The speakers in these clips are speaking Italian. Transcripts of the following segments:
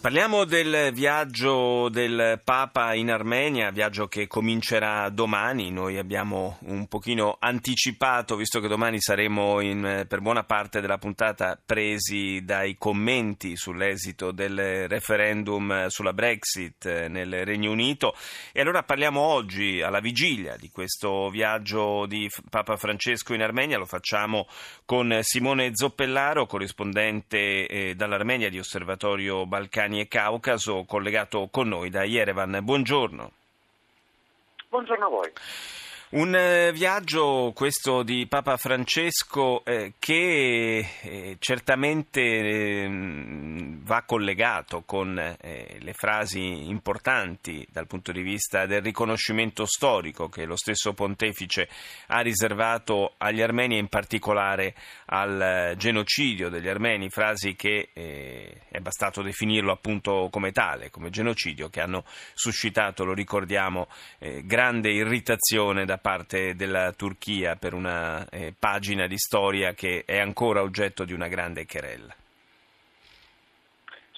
Parliamo del viaggio del Papa in Armenia, viaggio che comincerà domani. Noi abbiamo un pochino anticipato, visto che domani saremo in, per buona parte della puntata presi dai commenti sull'esito del referendum sulla Brexit nel Regno Unito. E allora parliamo oggi, alla vigilia di questo viaggio di Papa Francesco in Armenia. Lo facciamo con Simone Zoppellaro, corrispondente eh, dall'Armenia di Osservatorio Balcani Balcani e Caucaso, collegato con noi da Yerevan. Buongiorno. Buongiorno a voi. Un eh, viaggio, questo di Papa Francesco, eh, che eh, certamente ehm, va collegato con eh, le frasi importanti dal punto di vista del riconoscimento storico che lo stesso pontefice ha riservato agli armeni e in particolare al eh, genocidio degli armeni, frasi che eh, è bastato definirlo appunto come tale, come genocidio, che hanno suscitato, lo ricordiamo, grande irritazione da parte della Turchia per una eh, pagina di storia che è ancora oggetto di una grande querella.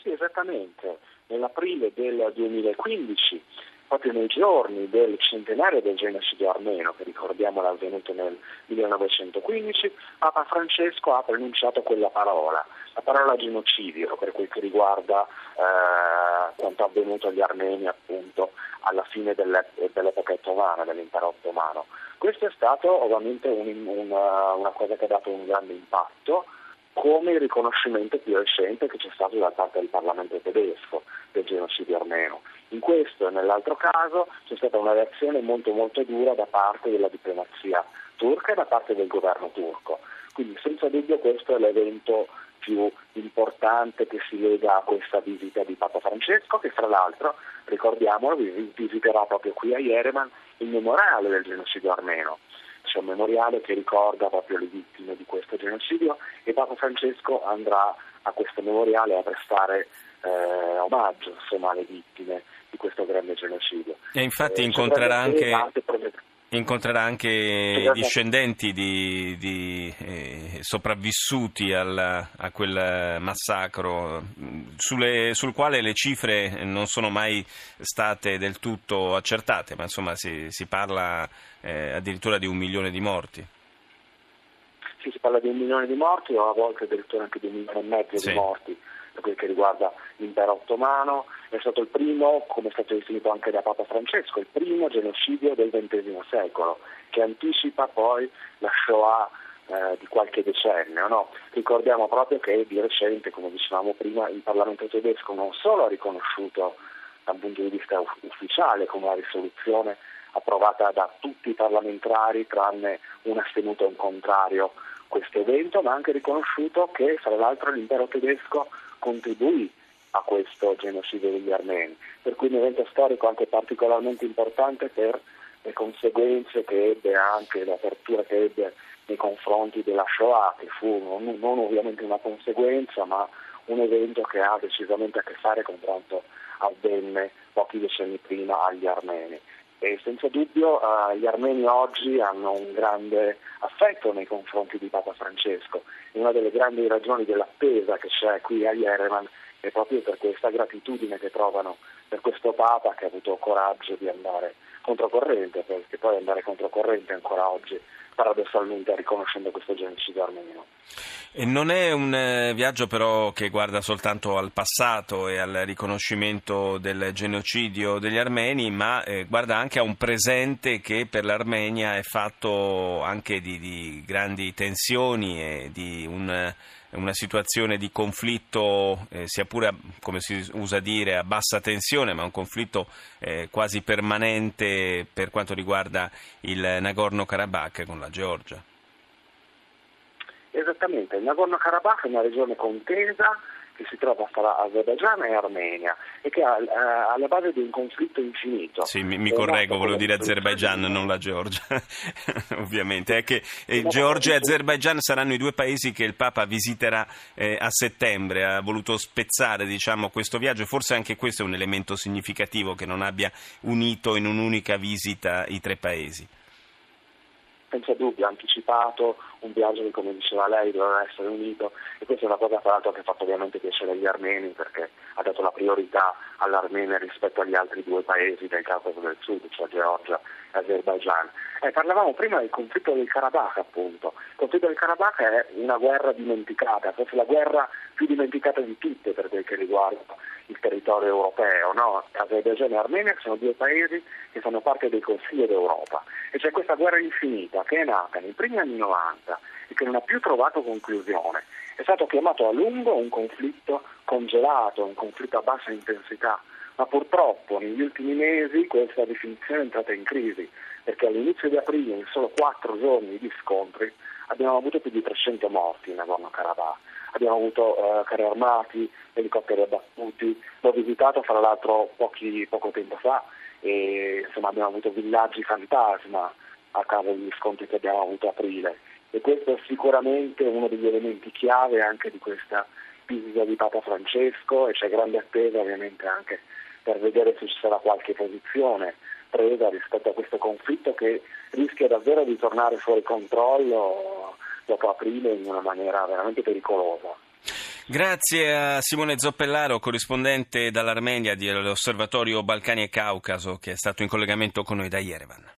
Sì, esattamente. Nell'aprile del 2015, proprio nei giorni del centenario del genocidio armeno, che ricordiamo era avvenuto nel 1915, Papa Francesco ha pronunciato quella parola, la parola genocidio, per quel che riguarda eh, quanto avvenuto agli armeni appunto alla fine dell'epoca ottomana, dell'impero ottomano. Questo è stato ovviamente un, una, una cosa che ha dato un grande impatto, come il riconoscimento più recente che c'è stato da parte del Parlamento tedesco del genocidio armeno. In questo e nell'altro caso c'è stata una reazione molto molto dura da parte della diplomazia turca e da parte del governo turco. Quindi senza dubbio questo è l'evento più importante che si lega a questa visita di Papa Francesco, che fra l'altro, ricordiamolo, visiterà proprio qui a Yerevan il memoriale del genocidio armeno. C'è un memoriale che ricorda proprio le vittime di questo genocidio e Papa Francesco andrà a questo memoriale a prestare eh, omaggio insomma, alle vittime di questo grande genocidio. E infatti eh, incontrerà anche incontrerà anche discendenti di, di eh, sopravvissuti al, a quel massacro, sulle, sul quale le cifre non sono mai state del tutto accertate, ma insomma si, si parla eh, addirittura di un milione di morti. Sì, si parla di un milione di morti o a volte addirittura anche di un milione e mezzo sì. di morti per quel che riguarda l'impero ottomano, è stato il primo, come è stato definito anche da Papa Francesco, il primo genocidio del XX secolo, che anticipa poi la Shoah eh, di qualche decennio. No? Ricordiamo proprio che di recente, come dicevamo prima, il Parlamento tedesco non solo ha riconosciuto dal punto di vista ufficiale come una risoluzione approvata da tutti i parlamentari tranne un astenuto e un contrario questo evento, ma anche riconosciuto che fra l'altro l'impero tedesco contribuì a questo genocidio degli armeni, per cui un evento storico anche particolarmente importante per le conseguenze che ebbe anche l'apertura che ebbe nei confronti della Shoah, che fu non, non ovviamente una conseguenza, ma un evento che ha decisamente a che fare con quanto avvenne pochi decenni prima agli armeni. E senza dubbio uh, gli armeni oggi hanno un grande affetto nei confronti di Papa Francesco. E una delle grandi ragioni dell'attesa che c'è qui a Yerevan è proprio per questa gratitudine che trovano per questo Papa che ha avuto coraggio di andare controcorrente, perché poi andare controcorrente ancora oggi paradossalmente riconoscendo questo genocidio armeno. E non è un eh, viaggio però che guarda soltanto al passato e al riconoscimento del genocidio degli armeni, ma eh, guarda anche a un presente che per l'Armenia è fatto anche di, di grandi tensioni e di un una situazione di conflitto, eh, sia pure, come si usa dire, a bassa tensione, ma un conflitto eh, quasi permanente per quanto riguarda il Nagorno-Karabakh con la Georgia. Esattamente, il Nagorno-Karabakh è una regione contesa che si trova tra Azerbaijan e Armenia e che è alla base di un conflitto infinito. Sì, mi, mi correggo, volevo dire Azerbaijan, non la Georgia, ovviamente. È che eh, Georgia e Azerbaijan saranno i due paesi che il Papa visiterà eh, a settembre. Ha voluto spezzare diciamo, questo viaggio forse anche questo è un elemento significativo che non abbia unito in un'unica visita i tre paesi senza dubbio ha anticipato un viaggio che come diceva lei doveva essere unito e questa è una cosa tra l'altro che ha fatto ovviamente piacere agli armeni perché ha dato la priorità all'Armenia rispetto agli altri due paesi del Caucaso del Sud, cioè Georgia e Azerbaijan. Eh, parlavamo prima del conflitto del Karabakh appunto, il conflitto del Karabakh è una guerra dimenticata, forse la guerra più dimenticata di tutte per quel che riguarda il territorio europeo, no? Azerbaijan e Armenia sono due paesi che fanno parte del Consiglio d'Europa e c'è questa guerra infinita che è nata nei primi anni 90 e che non ha più trovato conclusione. È stato chiamato a lungo un conflitto congelato, un conflitto a bassa intensità, ma purtroppo negli ultimi mesi questa definizione è entrata in crisi perché all'inizio di aprile, in solo quattro giorni di scontri, abbiamo avuto più di 300 morti in Nagorno-Karabakh. Abbiamo avuto eh, carri armati, elicotteri abbattuti, l'ho visitato fra l'altro pochi, poco tempo fa e insomma, abbiamo avuto villaggi fantasma a causa degli scontri che abbiamo avuto a aprile e questo è sicuramente uno degli elementi chiave anche di questa visita di Papa Francesco e c'è grande attesa ovviamente anche per vedere se ci sarà qualche posizione presa rispetto a questo conflitto che rischia davvero di tornare fuori controllo dopo aprile in una maniera veramente pericolosa. Grazie a Simone Zoppellaro, corrispondente dall'Armenia dell'Osservatorio Balcani e Caucaso, che è stato in collegamento con noi da Yerevan.